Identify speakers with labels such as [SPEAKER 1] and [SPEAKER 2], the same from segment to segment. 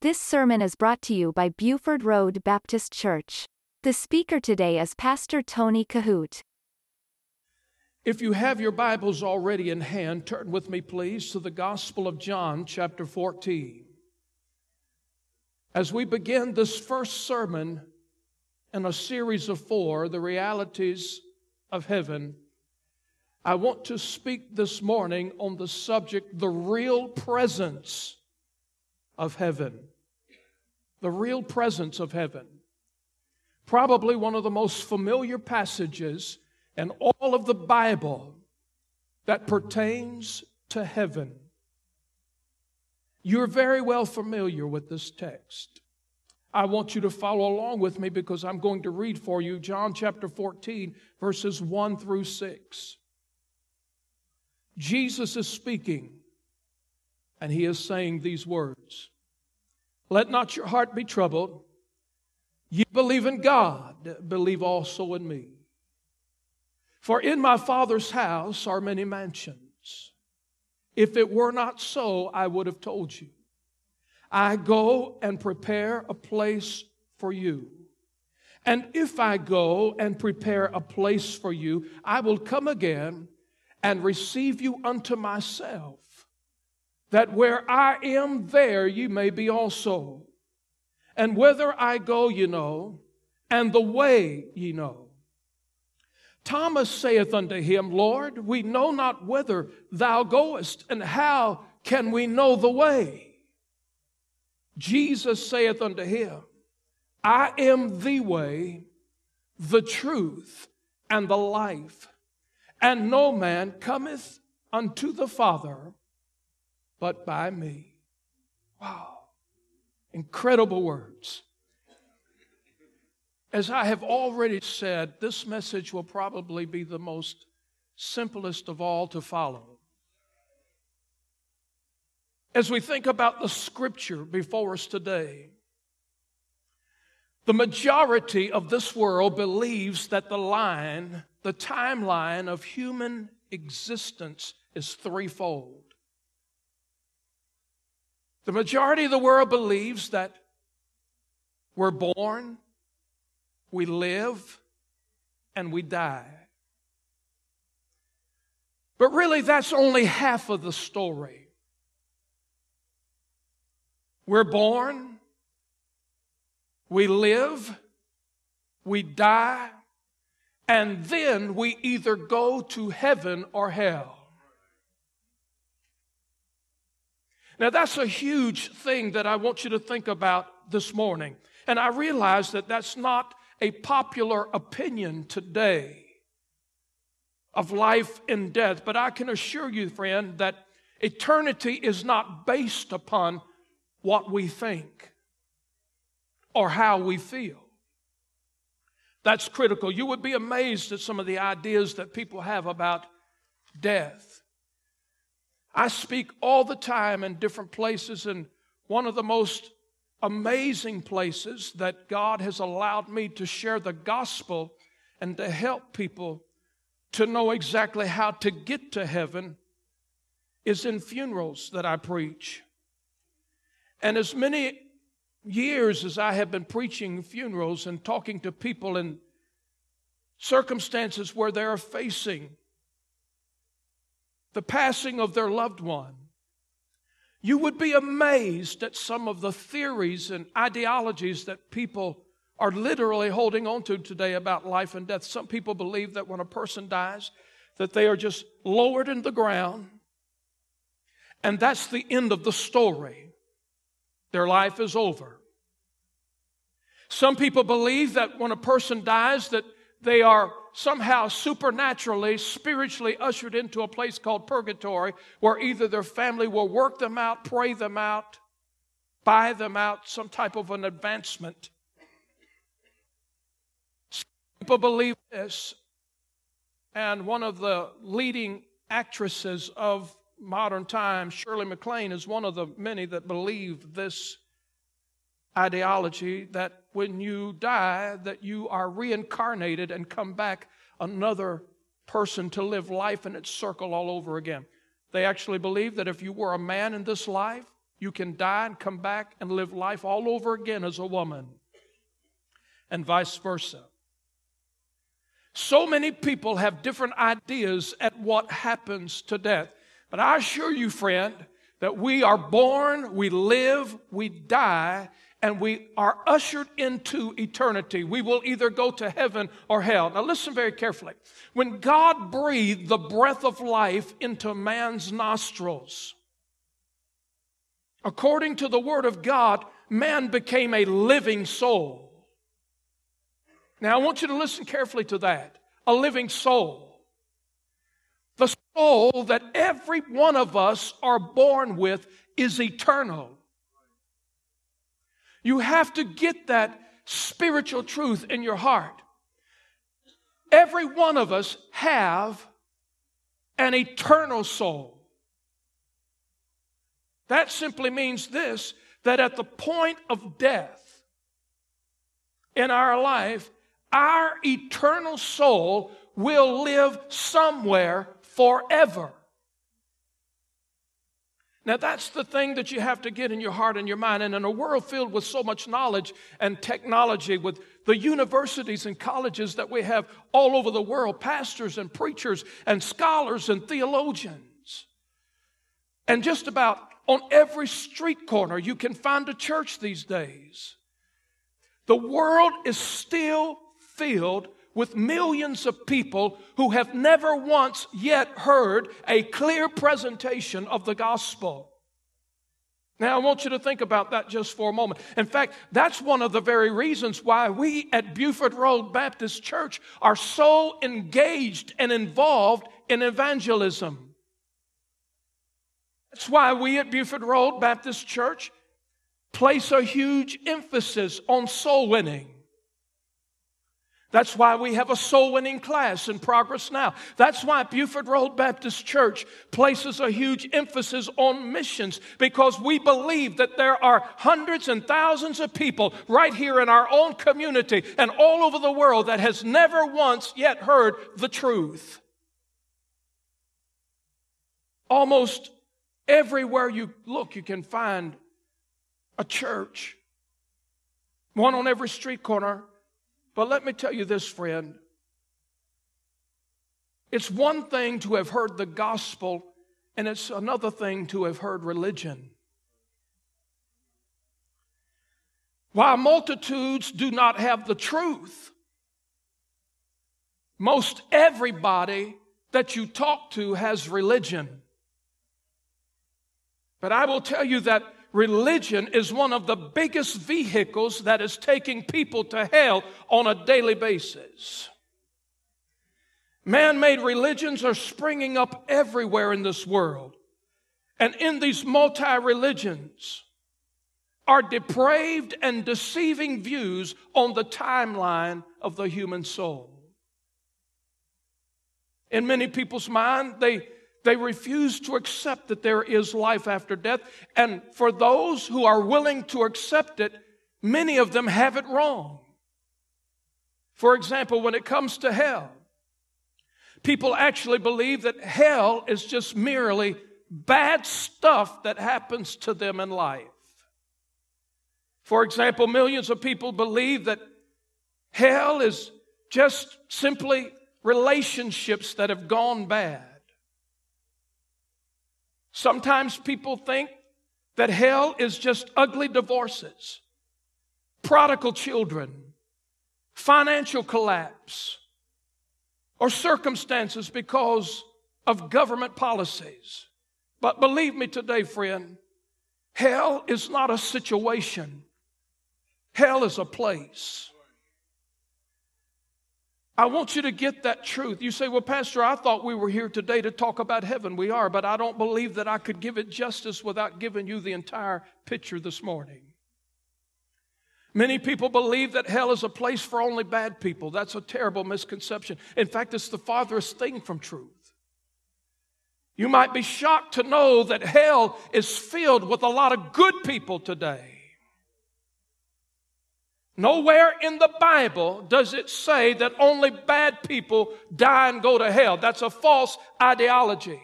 [SPEAKER 1] This sermon is brought to you by Buford Road Baptist Church. The speaker today is Pastor Tony Kohout.
[SPEAKER 2] If you have your Bibles already in hand, turn with me, please, to the Gospel of John, chapter 14. As we begin this first sermon in a series of four, The Realities of Heaven, I want to speak this morning on the subject, the real presence of heaven. The real presence of heaven. Probably one of the most familiar passages in all of the Bible that pertains to heaven. You're very well familiar with this text. I want you to follow along with me because I'm going to read for you John chapter 14, verses 1 through 6. Jesus is speaking, and he is saying these words Let not your heart be troubled. You believe in God, believe also in me. For in my Father's house are many mansions. If it were not so, I would have told you. I go and prepare a place for you. And if I go and prepare a place for you, I will come again and receive you unto myself, that where I am, there you may be also. And whither I go, you know, and the way ye know. Thomas saith unto him, Lord, we know not whither thou goest, and how can we know the way? Jesus saith unto him, I am the way, the truth, and the life. And no man cometh unto the Father but by me. Wow. Incredible words. As I have already said, this message will probably be the most simplest of all to follow. As we think about the scripture before us today, the majority of this world believes that the line, the timeline of human existence is threefold. The majority of the world believes that we're born, we live, and we die. But really, that's only half of the story. We're born, we live, we die, and then we either go to heaven or hell. Now, that's a huge thing that I want you to think about this morning. And I realize that that's not a popular opinion today of life and death, but I can assure you, friend, that eternity is not based upon what we think or how we feel. That's critical. You would be amazed at some of the ideas that people have about death. I speak all the time in different places, and one of the most amazing places that God has allowed me to share the gospel and to help people to know exactly how to get to heaven is in funerals that I preach. And as many years as I have been preaching funerals and talking to people in circumstances where they are facing the passing of their loved one, you would be amazed at some of the theories and ideologies that people are literally holding on to today about life and death. Some people believe that when a person dies, that they are just lowered in the ground, and that's the end of the story. Their life is over. Some people believe that when a person dies that they are somehow supernaturally, spiritually ushered into a place called purgatory where either their family will work them out, pray them out, buy them out, some type of an advancement. People believe this, and one of the leading actresses of modern times, Shirley MacLaine, is one of the many that believe this ideology that when you die that you are reincarnated and come back another person to live life in its circle all over again. They actually believe that if you were a man in this life, You can die and come back and live life all over again as a woman, and vice versa. So many people have different ideas at what happens to death. But I assure you, friend, that we are born, we live, we die, and we are ushered into eternity. We will either go to heaven or hell. Now, listen very carefully. When God breathed the breath of life into man's nostrils, according to the Word of God, man became a living soul. Now, I want you to listen carefully to that a living soul. The soul that every one of us are born with is eternal. You have to get that spiritual truth in your heart. Every one of us have an eternal soul. That simply means this that at the point of death in our life, our eternal soul will live somewhere forever. Now, that's the thing that you have to get in your heart and your mind. And in a world filled with so much knowledge and technology, with the universities and colleges that we have all over the world, pastors and preachers and scholars and theologians, and just about on every street corner, you can find a church these days. The world is still filled with millions of people who have never once yet heard a clear presentation of the gospel. Now, I want you to think about that just for a moment. In fact, that's one of the very reasons why we at Buford Road Baptist Church are so engaged and involved in evangelism. That's why we at Buford Road Baptist Church place a huge emphasis on soul winning. That's why we have a soul winning class in progress now. That's why Buford Road Baptist Church places a huge emphasis on missions because we believe that there are hundreds and thousands of people right here in our own community and all over the world that has never once yet heard the truth. Almost everywhere you look, you can find a church, one on every street corner but let me tell you this, friend. It's one thing to have heard the gospel, and it's another thing to have heard religion. While multitudes do not have the truth, most everybody that you talk to has religion. But I will tell you that religion is one of the biggest vehicles that is taking people to hell on a daily basis. Man made religions are springing up everywhere in this world. And in these multi religions are depraved and deceiving views on the timeline of the human soul. In many people's mind, they they refuse to accept that there is life after death. And for those who are willing to accept it, many of them have it wrong. For example, when it comes to hell, people actually believe that hell is just merely bad stuff that happens to them in life. For example, millions of people believe that hell is just simply relationships that have gone bad. Sometimes people think that hell is just ugly divorces, prodigal children, financial collapse, or circumstances because of government policies. But believe me today, friend, hell is not a situation, hell is a place. I want you to get that truth. You say, Well, Pastor, I thought we were here today to talk about heaven. We are, but I don't believe that I could give it justice without giving you the entire picture this morning. Many people believe that hell is a place for only bad people. That's a terrible misconception. In fact, it's the farthest thing from truth. You might be shocked to know that hell is filled with a lot of good people today. Nowhere in the Bible does it say that only bad people die and go to hell. That's a false ideology.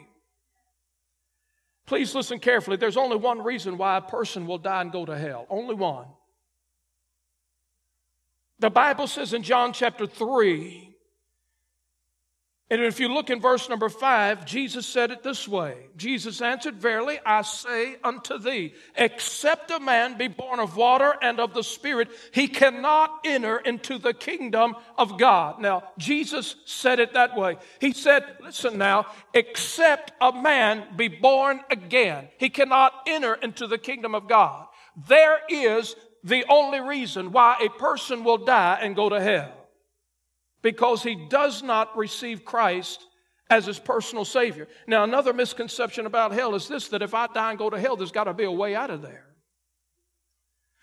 [SPEAKER 2] Please listen carefully. There's only one reason why a person will die and go to hell. Only one. The Bible says in John chapter 3, and if you look in verse number five, Jesus said it this way Jesus answered, Verily I say unto thee, except a man be born of water and of the Spirit, he cannot enter into the kingdom of God. Now, Jesus said it that way. He said, Listen now, except a man be born again, he cannot enter into the kingdom of God. There is the only reason why a person will die and go to hell because he does not receive Christ as his personal Savior. Now, another misconception about hell is this that if I die and go to hell, there's got to be a way out of there.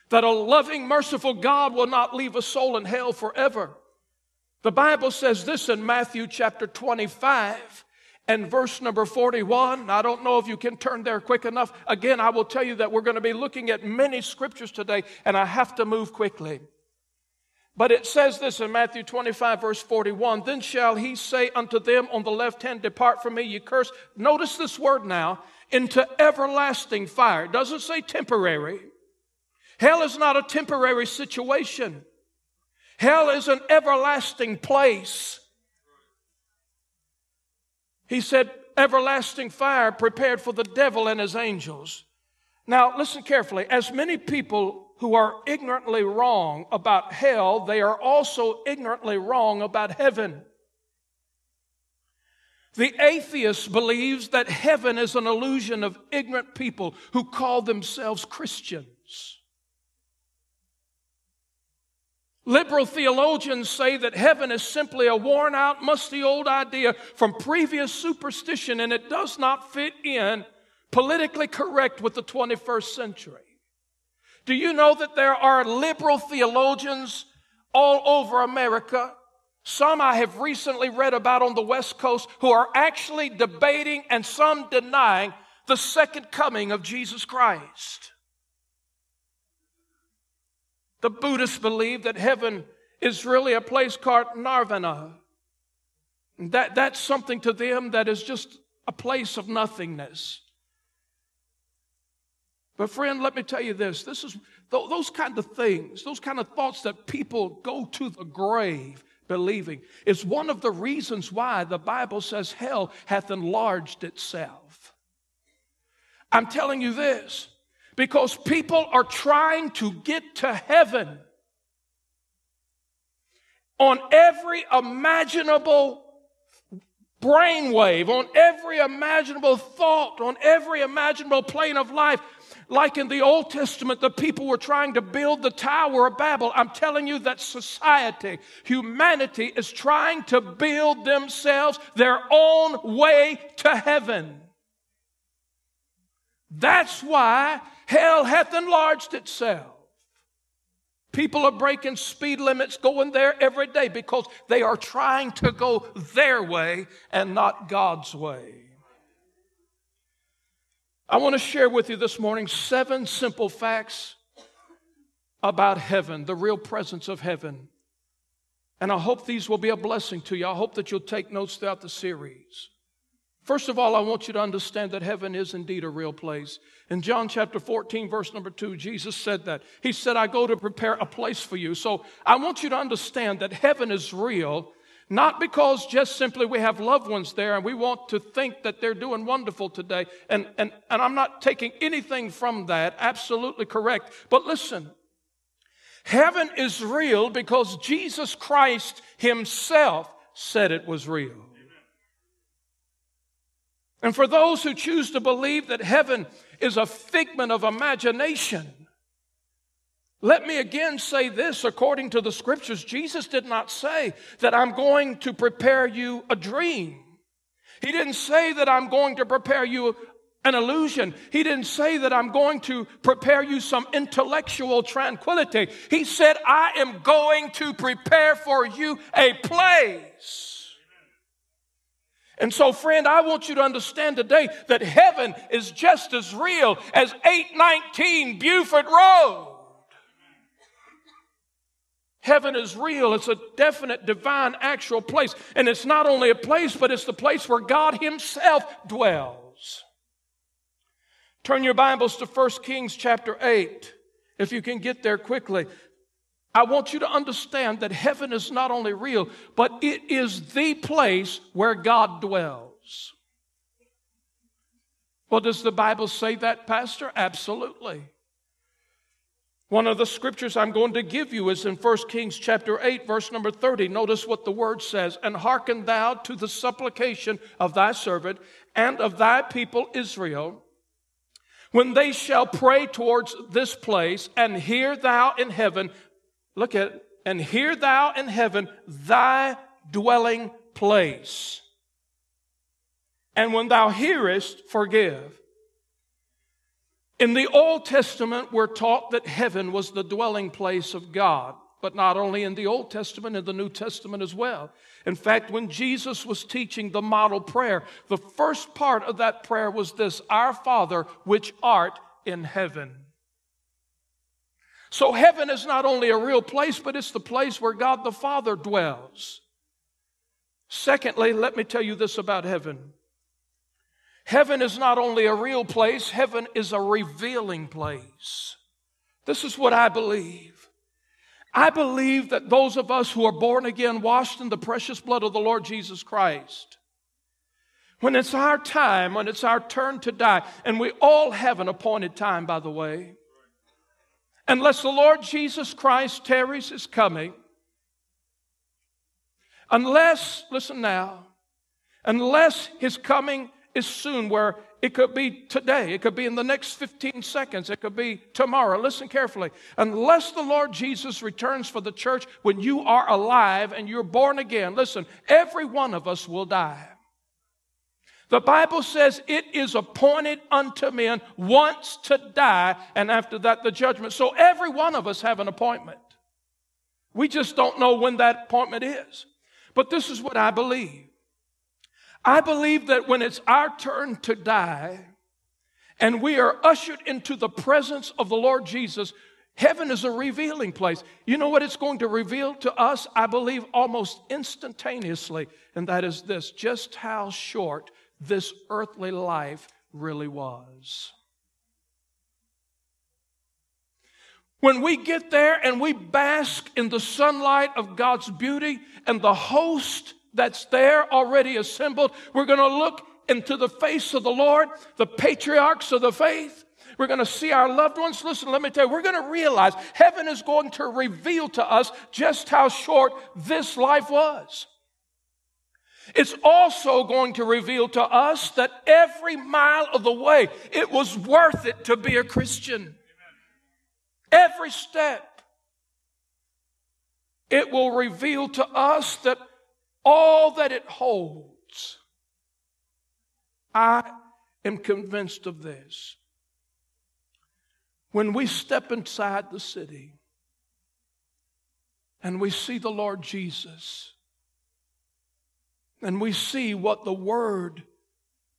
[SPEAKER 2] That a loving, merciful God will not leave a soul in hell forever. The Bible says this in Matthew chapter 25 and verse number 41. I don't know if you can turn there quick enough. Again, I will tell you that we're going to be looking at many scriptures today, and I have to move quickly. But it says this in Matthew 25, verse 41 Then shall he say unto them on the left hand, Depart from me, ye curse. Notice this word now, into everlasting fire. It doesn't say temporary. Hell is not a temporary situation, hell is an everlasting place. He said, Everlasting fire prepared for the devil and his angels. Now, listen carefully. As many people who are ignorantly wrong about hell, they are also ignorantly wrong about heaven. The atheist believes that heaven is an illusion of ignorant people who call themselves Christians. Liberal theologians say that heaven is simply a worn out, musty old idea from previous superstition and it does not fit in politically correct with the 21st century. Do you know that there are liberal theologians all over America? Some I have recently read about on the West Coast who are actually debating and some denying the second coming of Jesus Christ. The Buddhists believe that heaven is really a place called Nirvana. That, that's something to them that is just a place of nothingness. But, friend, let me tell you this this is those kind of things, those kind of thoughts that people go to the grave believing, is one of the reasons why the Bible says hell hath enlarged itself. I'm telling you this because people are trying to get to heaven on every imaginable brainwave, on every imaginable thought, on every imaginable plane of life. Like in the Old Testament, the people were trying to build the Tower of Babel. I'm telling you that society, humanity is trying to build themselves their own way to heaven. That's why hell hath enlarged itself. People are breaking speed limits going there every day because they are trying to go their way and not God's way. I want to share with you this morning seven simple facts about heaven, the real presence of heaven. And I hope these will be a blessing to you. I hope that you'll take notes throughout the series. First of all, I want you to understand that heaven is indeed a real place. In John chapter 14, verse number 2, Jesus said that. He said, I go to prepare a place for you. So I want you to understand that heaven is real not because just simply we have loved ones there and we want to think that they're doing wonderful today. And, and, and I'm not taking anything from that, absolutely correct. But listen, heaven is real because Jesus Christ Himself said it was real. And for those who choose to believe that heaven is a figment of imagination, let me again say this according to the scriptures, Jesus did not say that I'm going to prepare you a dream. He didn't say that I'm going to prepare you an illusion. He didn't say that I'm going to prepare you some intellectual tranquility. He said, I am going to prepare for you a place. And so, friend, I want you to understand today that heaven is just as real as 819 Buford Road. Heaven is real. It's a definite, divine, actual place. And it's not only a place, but it's the place where God Himself dwells. Turn your Bibles to 1 Kings chapter 8, if you can get there quickly. I want you to understand that heaven is not only real, but it is the place where God dwells. Well, does the Bible say that, Pastor? Absolutely. One of the scriptures I'm going to give you is in 1 Kings chapter 8, verse number 30. Notice what the word says. And hearken thou to the supplication of thy servant and of thy people Israel, when they shall pray towards this place, and hear thou in heaven, look at and hear thou in heaven thy dwelling place. And when thou hearest, forgive. In the Old Testament, we're taught that heaven was the dwelling place of God, but not only in the Old Testament, in the New Testament as well. In fact, when Jesus was teaching the model prayer, the first part of that prayer was this Our Father, which art in heaven. So, heaven is not only a real place, but it's the place where God the Father dwells. Secondly, let me tell you this about heaven Heaven is not only a real place, heaven is a revealing place. This is what I believe. I believe that those of us who are born again, washed in the precious blood of the Lord Jesus Christ, when it's our time, when it's our turn to die, and we all have an appointed time, by the way, unless the Lord Jesus Christ tarries his coming, unless, listen now, unless his coming is soon, where it could be today, it could be in the next 15 seconds, it could be tomorrow. Listen carefully. Unless the Lord Jesus returns for the church when you are alive and you're born again, listen, every one of us will die. The Bible says it is appointed unto men once to die, and after that, the judgment. So every one of us have an appointment. We just don't know when that appointment is. But this is what I believe I believe that when it's our turn to die and we are ushered into the presence of the Lord Jesus, heaven is a revealing place. You know what it's going to reveal to us, I believe, almost instantaneously, and that is this just how short this earthly life really was. When we get there and we bask in the sunlight of God's beauty and the host that's there already assembled. We're going to look into the face of the Lord, the patriarchs of the faith. We're going to see our loved ones. Listen, let me tell you, we're going to realize heaven is going to reveal to us just how short this life was. It's also going to reveal to us that every mile of the way, it was worth it to be a Christian. Every step. It will reveal to us that all that it holds. I am convinced of this. When we step inside the city and we see the Lord Jesus and we see what the Word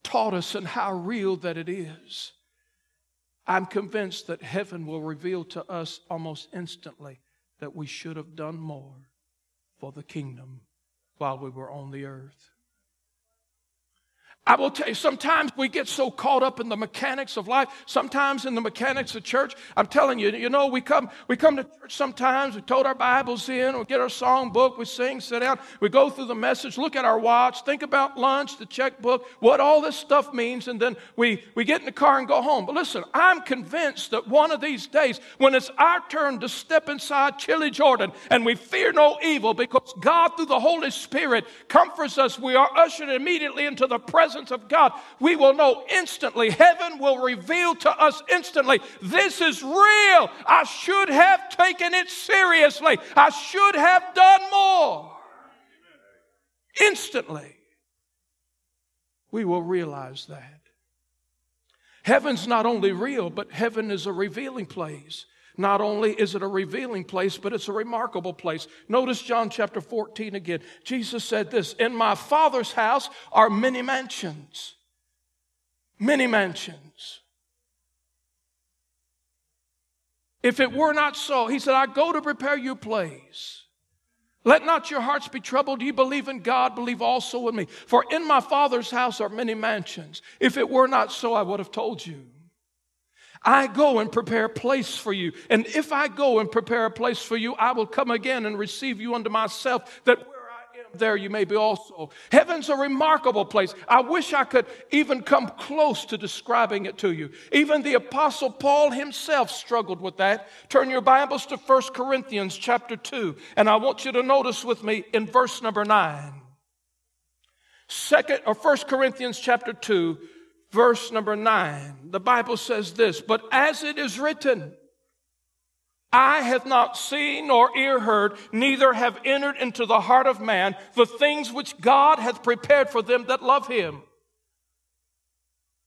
[SPEAKER 2] taught us and how real that it is, I'm convinced that heaven will reveal to us almost instantly that we should have done more for the kingdom while we were on the earth. I will tell you, sometimes we get so caught up in the mechanics of life, sometimes in the mechanics of church. I'm telling you, you know, we come, we come to church sometimes, we tote our Bibles in, we get our song book, we sing, sit down, we go through the message, look at our watch, think about lunch, the checkbook, what all this stuff means, and then we, we get in the car and go home. But listen, I'm convinced that one of these days, when it's our turn to step inside Chilly Jordan and we fear no evil because God, through the Holy Spirit, comforts us, we are ushered immediately into the presence presence of God, we will know instantly. Heaven will reveal to us instantly this is real. I should have taken it seriously. I should have done more. Instantly, we will realize that. Heaven's not only real, but heaven is a revealing place. Not only is it a revealing place, but it's a remarkable place. Notice John chapter 14 again. Jesus said this In my Father's house are many mansions. Many mansions. If it were not so, he said, I go to prepare you place. Let not your hearts be troubled. You believe in God, believe also in me. For in my Father's house are many mansions. If it were not so, I would have told you. I go and prepare a place for you. And if I go and prepare a place for you, I will come again and receive you unto myself, that where I am, there you may be also. Heaven's a remarkable place. I wish I could even come close to describing it to you. Even the Apostle Paul himself struggled with that. Turn your Bibles to 1 Corinthians chapter 2, and I want you to notice with me in verse number 9. Second or First Corinthians chapter 2 verse number 9, the Bible says this But as it is written, I have not seen nor ear heard, neither have entered into the heart of man the things which God hath prepared for them that love him.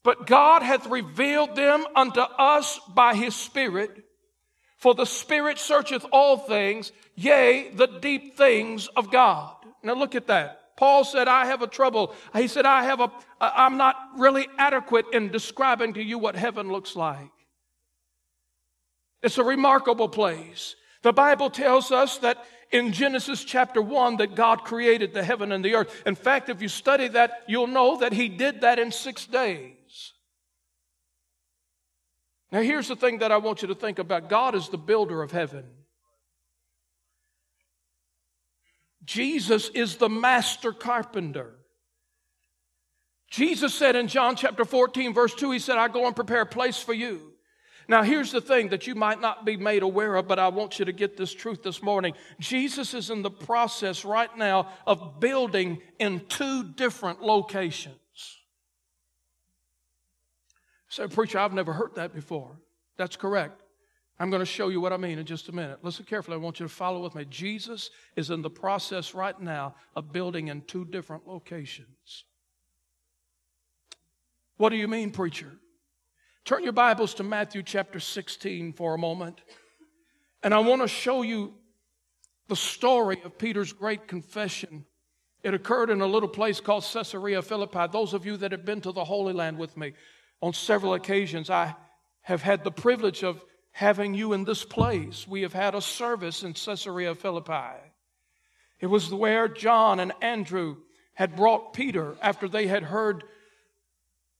[SPEAKER 2] But God hath revealed them unto us by his Spirit. For the Spirit searcheth all things, yea, the deep things of God. Now look at that. Paul said, I have a trouble. He said, I have a, I'm not really adequate in describing to you what heaven looks like. It's a remarkable place. The Bible tells us that in Genesis chapter 1 that God created the heaven and the earth. In fact, if you study that, you'll know that He did that in six days. Now, here's the thing that I want you to think about God is the builder of heaven. Jesus is the master carpenter. Jesus said in John chapter 14, verse 2, He said, I go and prepare a place for you. Now, here's the thing that you might not be made aware of, but I want you to get this truth this morning. Jesus is in the process right now of building in two different locations. So, preacher, I've never heard that before. That's correct. I'm going to show you what I mean in just a minute. Listen carefully. I want you to follow with me. Jesus is in the process right now of building in two different locations. What do you mean, preacher? Turn your Bibles to Matthew chapter 16 for a moment. And I want to show you the story of Peter's great confession. It occurred in a little place called Caesarea Philippi. Those of you that have been to the Holy Land with me on several occasions, I have had the privilege of having you in this place. We have had a service in Caesarea Philippi. It was where John and Andrew had brought Peter after they had heard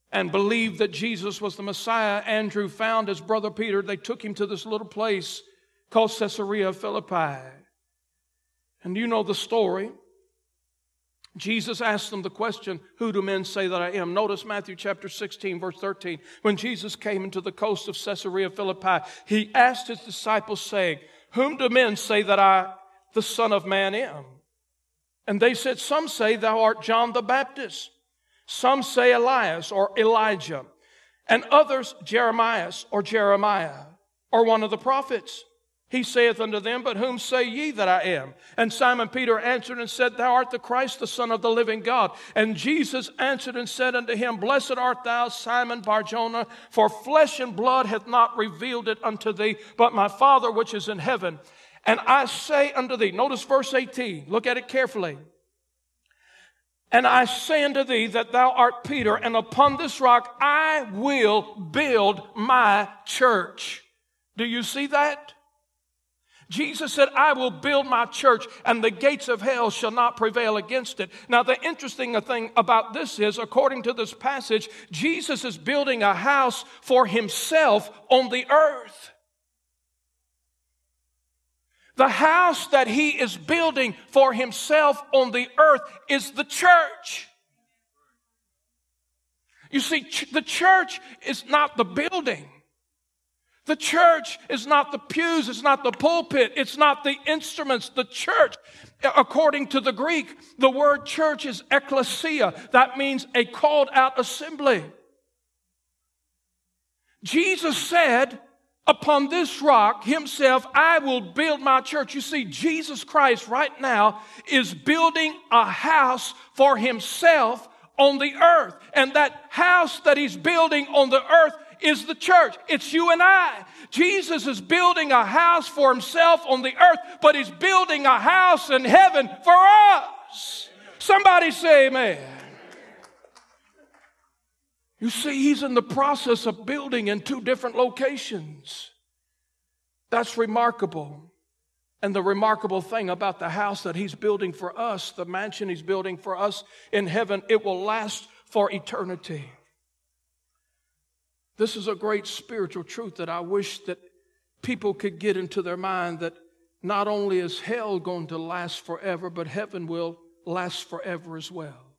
[SPEAKER 2] and believed that Jesus was the Messiah. Andrew found his brother Peter. They took him to this little place called Caesarea Philippi. And you know the story. Jesus asked them the question, Who do men say that I am? Notice Matthew chapter 16, verse 13. When Jesus came into the coast of Caesarea Philippi, he asked his disciples, saying, Whom do men say that I, the Son of Man, am? And they said, Some say thou art John the Baptist, some say Elias or Elijah, and others Jeremias or Jeremiah, or one of the prophets. He saith unto them, But whom say ye that I am? And Simon Peter answered and said, Thou art the Christ, the Son of the living God. And Jesus answered and said unto him, Blessed art thou, Simon Barjona, for flesh and blood hath not revealed it unto thee, but my Father which is in heaven. And I say unto thee, notice verse 18, look at it carefully. And I say unto thee that thou art Peter, and upon this rock I will build my church. Do you see that? Jesus said, I will build my church and the gates of hell shall not prevail against it. Now, the interesting thing about this is, according to this passage, Jesus is building a house for himself on the earth. The house that he is building for himself on the earth is the church. You see, the church is not the building. The church is not the pews, it's not the pulpit, it's not the instruments. The church, according to the Greek, the word church is ecclesia. That means a called out assembly. Jesus said, Upon this rock, Himself, I will build my church. You see, Jesus Christ right now is building a house for Himself on the earth. And that house that He's building on the earth is the church. It's you and I. Jesus is building a house for himself on the earth, but he's building a house in heaven for us. Somebody say amen. You see, he's in the process of building in two different locations. That's remarkable. And the remarkable thing about the house that he's building for us, the mansion he's building for us in heaven, it will last for eternity. This is a great spiritual truth that I wish that people could get into their mind that not only is hell going to last forever, but heaven will last forever as well.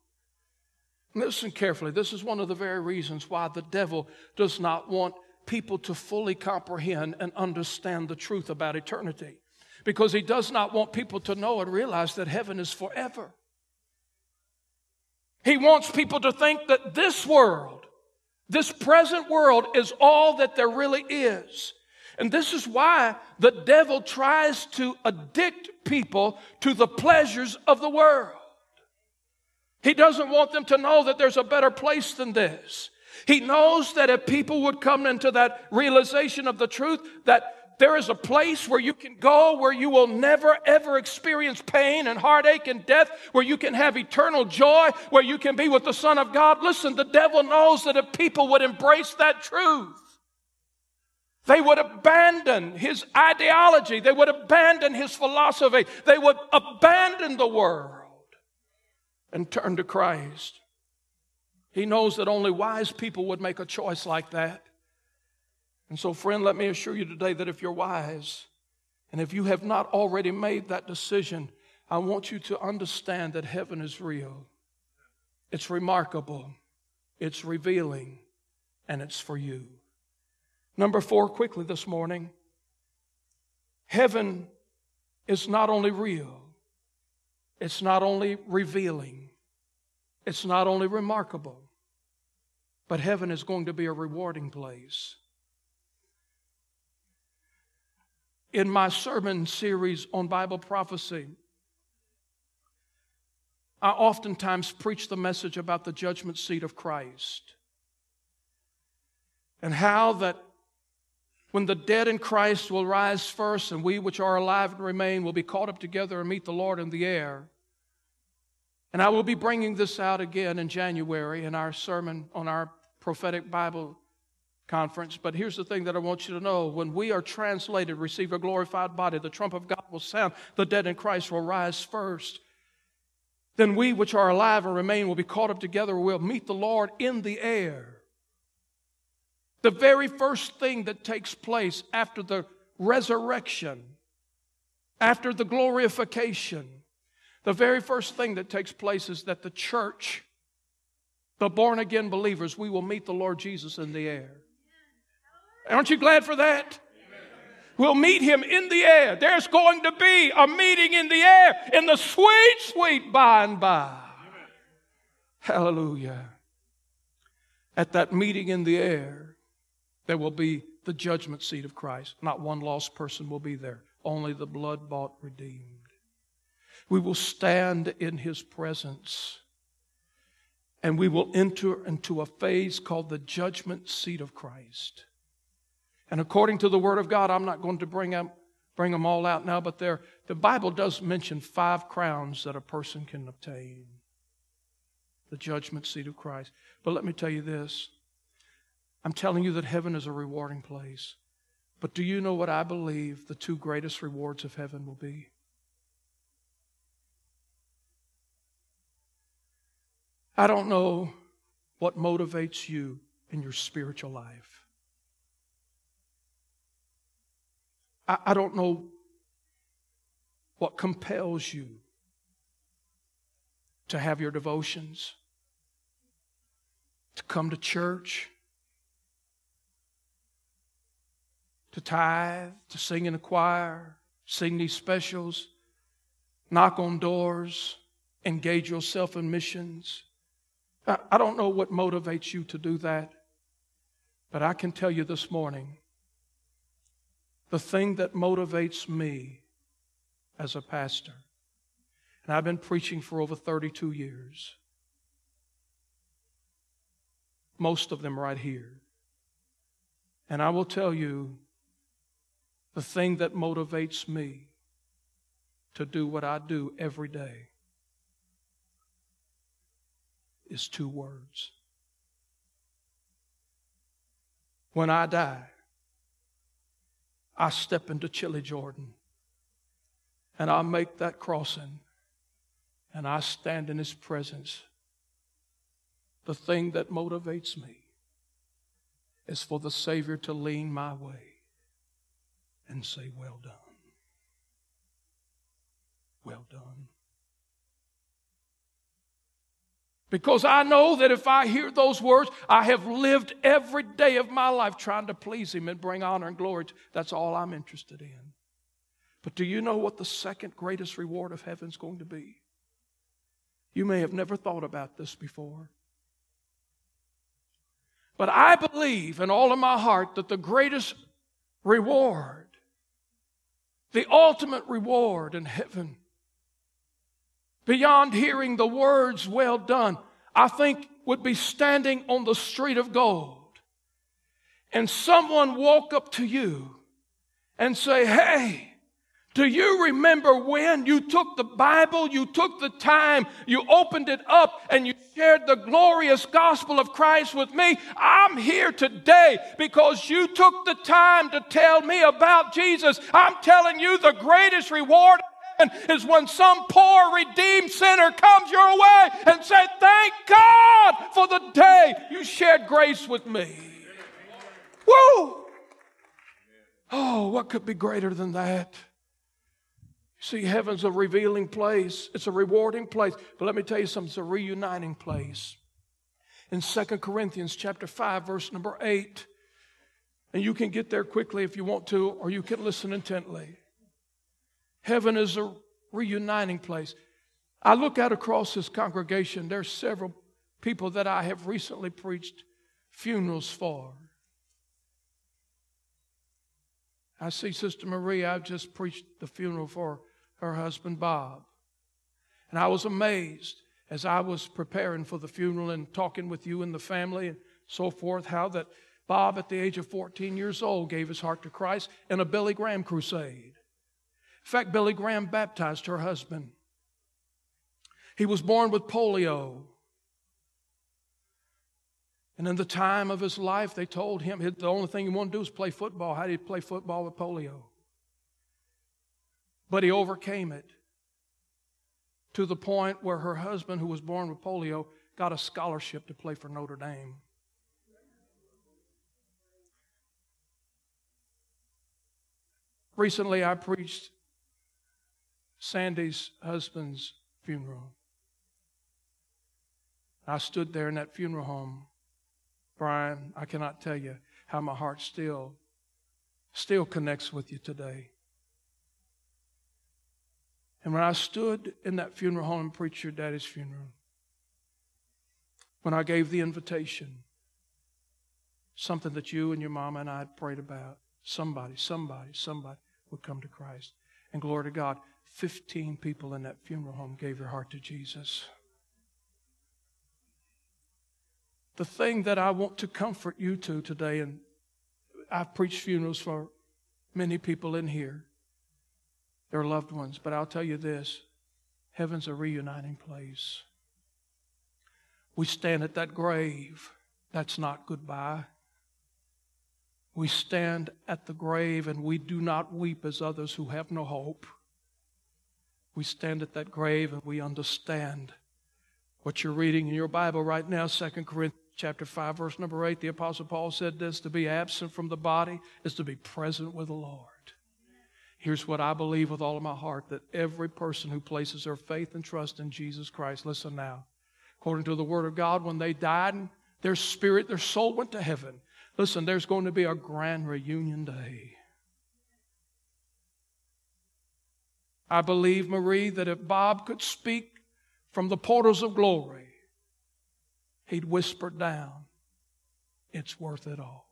[SPEAKER 2] Listen carefully. This is one of the very reasons why the devil does not want people to fully comprehend and understand the truth about eternity. Because he does not want people to know and realize that heaven is forever. He wants people to think that this world, this present world, is all that there really is. And this is why the devil tries to addict people to the pleasures of the world. He doesn't want them to know that there's a better place than this. He knows that if people would come into that realization of the truth, that there is a place where you can go where you will never ever experience pain and heartache and death, where you can have eternal joy, where you can be with the Son of God. Listen, the devil knows that if people would embrace that truth, they would abandon his ideology, they would abandon his philosophy, they would abandon the world and turn to Christ. He knows that only wise people would make a choice like that. And so, friend, let me assure you today that if you're wise, and if you have not already made that decision, I want you to understand that heaven is real. It's remarkable, it's revealing, and it's for you. Number four, quickly this morning heaven is not only real, it's not only revealing, it's not only remarkable, but heaven is going to be a rewarding place. In my sermon series on Bible prophecy, I oftentimes preach the message about the judgment seat of Christ and how that when the dead in Christ will rise first and we which are alive and remain will be caught up together and meet the Lord in the air. And I will be bringing this out again in January in our sermon on our prophetic Bible conference. But here's the thing that I want you to know when we are translated, receive a glorified body, the trump of God will sound, the dead in Christ will rise first. Then we which are alive and remain will be caught up together, we'll meet the Lord in the air. The very first thing that takes place after the resurrection, after the glorification, the very first thing that takes place is that the church, the born again believers, we will meet the Lord Jesus in the air. Aren't you glad for that? We'll meet him in the air. There's going to be a meeting in the air in the sweet, sweet by and by. Hallelujah. At that meeting in the air, there will be the judgment seat of Christ. Not one lost person will be there, only the blood bought redeemed. We will stand in his presence and we will enter into a phase called the judgment seat of Christ. And according to the Word of God, I'm not going to bring them, bring them all out now, but there, the Bible does mention five crowns that a person can obtain the judgment seat of Christ. But let me tell you this I'm telling you that heaven is a rewarding place. But do you know what I believe the two greatest rewards of heaven will be? I don't know what motivates you in your spiritual life. I, I don't know what compels you to have your devotions, to come to church, to tithe, to sing in a choir, sing these specials, knock on doors, engage yourself in missions. I, I don't know what motivates you to do that, but I can tell you this morning the thing that motivates me as a pastor. And I've been preaching for over 32 years. Most of them right here. And I will tell you the thing that motivates me to do what I do every day is two words. When I die, I step into Chilly Jordan and I make that crossing and I stand in His presence. The thing that motivates me is for the Savior to lean my way and say, Well done. Well done. Because I know that if I hear those words, I have lived every day of my life trying to please Him and bring honor and glory. That's all I'm interested in. But do you know what the second greatest reward of heaven is going to be? You may have never thought about this before. But I believe in all of my heart that the greatest reward, the ultimate reward in heaven, beyond hearing the words, well done, I think would be standing on the street of gold and someone walk up to you and say, Hey, do you remember when you took the Bible, you took the time, you opened it up, and you shared the glorious gospel of Christ with me? I'm here today because you took the time to tell me about Jesus. I'm telling you the greatest reward is when some poor redeemed sinner comes your way and said, Thank God for the day you shared grace with me. Woo! Oh, what could be greater than that? See, heaven's a revealing place. It's a rewarding place. But let me tell you something, it's a reuniting place. In 2 Corinthians chapter 5, verse number 8, and you can get there quickly if you want to, or you can listen intently. Heaven is a reuniting place. I look out across this congregation, there's several people that I have recently preached funerals for. I see Sister Marie, I've just preached the funeral for her husband Bob. And I was amazed as I was preparing for the funeral and talking with you and the family and so forth, how that Bob, at the age of 14 years old, gave his heart to Christ in a Billy Graham crusade. In fact, Billy Graham baptized her husband. He was born with polio. And in the time of his life, they told him the only thing he wanted to do was play football. How did he play football with polio? But he overcame it to the point where her husband, who was born with polio, got a scholarship to play for Notre Dame. Recently, I preached Sandy's husband's funeral. I stood there in that funeral home. Brian, I cannot tell you how my heart still still connects with you today. And when I stood in that funeral home and preached your daddy's funeral, when I gave the invitation, something that you and your mama and I had prayed about, somebody, somebody, somebody would come to Christ. And glory to God, 15 people in that funeral home gave their heart to Jesus. The thing that I want to comfort you to today, and I've preached funerals for many people in here, their loved ones. But I'll tell you this heaven's a reuniting place. We stand at that grave. That's not goodbye. We stand at the grave and we do not weep as others who have no hope. We stand at that grave and we understand what you're reading in your Bible right now, 2 Corinthians chapter 5, verse number 8. The Apostle Paul said this to be absent from the body is to be present with the Lord. Here's what I believe with all of my heart that every person who places their faith and trust in Jesus Christ, listen now, according to the Word of God, when they died, their spirit, their soul went to heaven. Listen, there's going to be a grand reunion day. I believe, Marie, that if Bob could speak from the portals of glory, he'd whisper down, It's worth it all.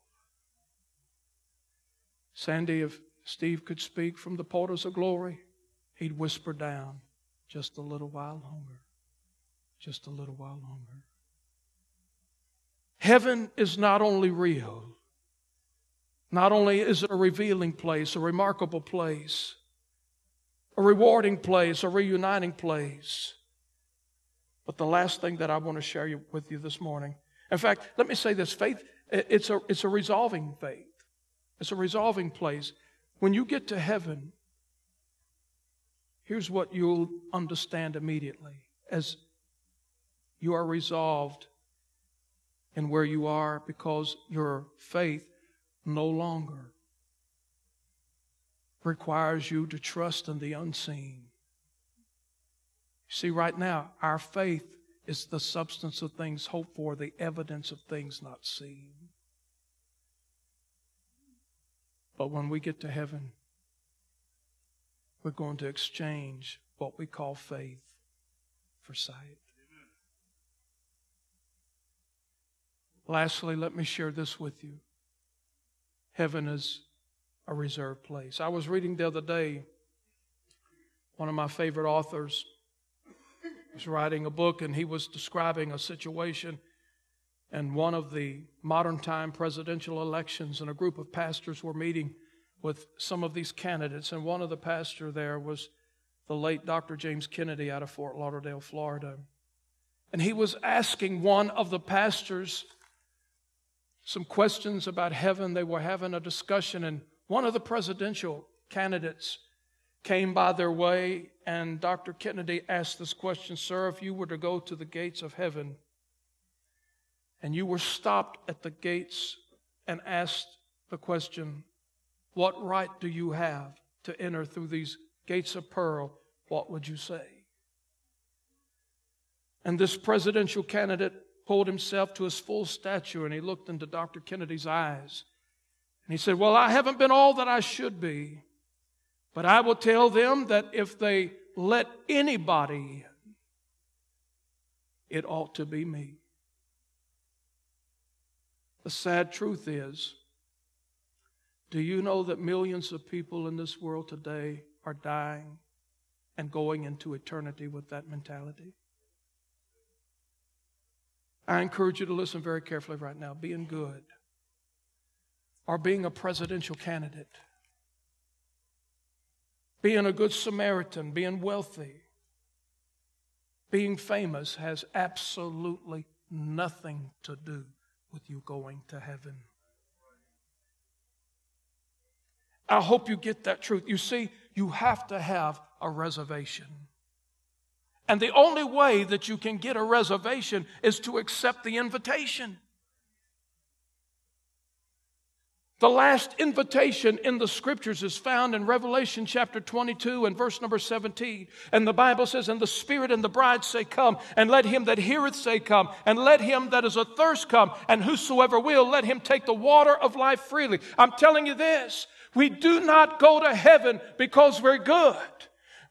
[SPEAKER 2] Sandy, if Steve could speak from the portals of glory, he'd whisper down, just a little while longer. Just a little while longer. Heaven is not only real, not only is it a revealing place, a remarkable place, a rewarding place, a reuniting place, but the last thing that I want to share with you this morning. In fact, let me say this faith, it's a, it's a resolving faith. It's a resolving place. When you get to heaven, here's what you'll understand immediately as you are resolved in where you are because your faith no longer requires you to trust in the unseen. See, right now, our faith is the substance of things hoped for, the evidence of things not seen. But when we get to heaven, we're going to exchange what we call faith for sight. Lastly, let me share this with you. Heaven is a reserved place. I was reading the other day, one of my favorite authors was writing a book and he was describing a situation in one of the modern time presidential elections, and a group of pastors were meeting with some of these candidates, and one of the pastor there was the late Dr. James Kennedy out of Fort Lauderdale, Florida. And he was asking one of the pastors some questions about heaven. They were having a discussion, and one of the presidential candidates came by their way, and Dr. Kennedy asked this question Sir, if you were to go to the gates of heaven and you were stopped at the gates and asked the question, What right do you have to enter through these gates of pearl? What would you say? And this presidential candidate pulled himself to his full stature and he looked into Dr. Kennedy's eyes. And he said, Well, I haven't been all that I should be, but I will tell them that if they let anybody it ought to be me. The sad truth is, do you know that millions of people in this world today are dying and going into eternity with that mentality? I encourage you to listen very carefully right now. Being good or being a presidential candidate, being a good Samaritan, being wealthy, being famous has absolutely nothing to do with you going to heaven. I hope you get that truth. You see, you have to have a reservation. And the only way that you can get a reservation is to accept the invitation. The last invitation in the scriptures is found in Revelation chapter 22 and verse number 17. And the Bible says, And the Spirit and the bride say, Come, and let him that heareth say, Come, and let him that is athirst come, and whosoever will, let him take the water of life freely. I'm telling you this we do not go to heaven because we're good.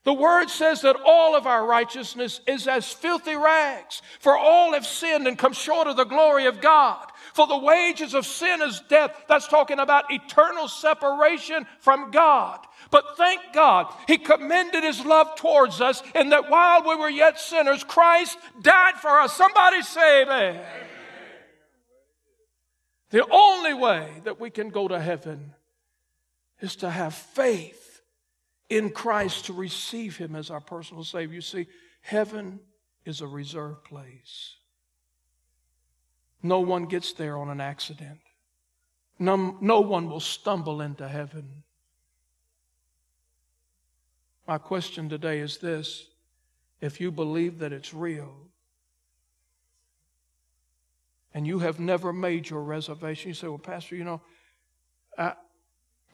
[SPEAKER 2] The word says that all of our righteousness is as filthy rags, for all have sinned and come short of the glory of God. For the wages of sin is death. That's talking about eternal separation from God. But thank God, He commended His love towards us in that while we were yet sinners, Christ died for us. Somebody say amen. amen. The only way that we can go to heaven is to have faith in Christ to receive Him as our personal Savior. You see, heaven is a reserved place. No one gets there on an accident. No, no one will stumble into heaven. My question today is this if you believe that it's real and you have never made your reservation, you say, Well, Pastor, you know, I,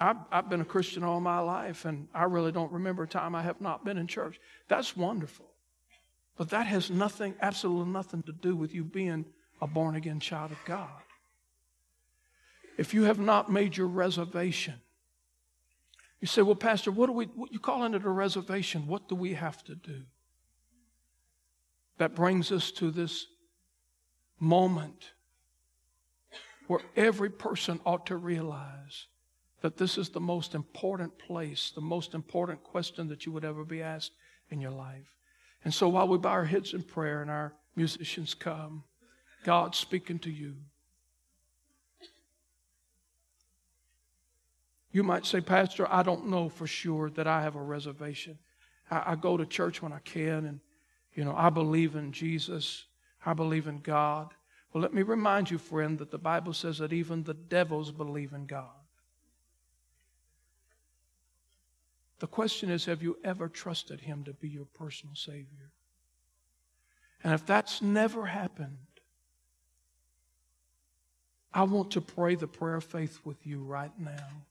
[SPEAKER 2] I've, I've been a Christian all my life, and I really don't remember a time I have not been in church. That's wonderful. But that has nothing, absolutely nothing to do with you being a born again child of God. If you have not made your reservation, you say, Well, Pastor, what do we, what, you calling it a reservation? What do we have to do? That brings us to this moment where every person ought to realize that this is the most important place, the most important question that you would ever be asked in your life. And so while we bow our heads in prayer and our musicians come, God's speaking to you. You might say, Pastor, I don't know for sure that I have a reservation. I, I go to church when I can, and you know, I believe in Jesus. I believe in God. Well, let me remind you, friend, that the Bible says that even the devils believe in God. The question is have you ever trusted Him to be your personal Savior? And if that's never happened, I want to pray the prayer of faith with you right now.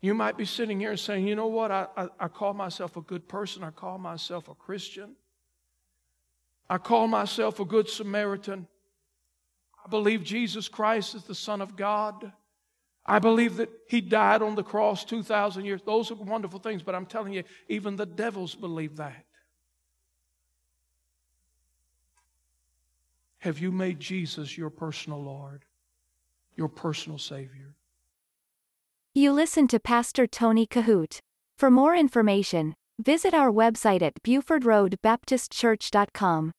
[SPEAKER 2] You might be sitting here saying, you know what? I, I, I, call myself a good person. I call myself a Christian. I call myself a good Samaritan. I believe Jesus Christ is the Son of God. I believe that He died on the cross 2,000 years. Those are wonderful things, but I'm telling you, even the devils believe that. Have you made Jesus your personal Lord, your personal Savior?
[SPEAKER 1] You listen to Pastor Tony Kohout. For more information, visit our website at BufordRoadBaptistChurch.com.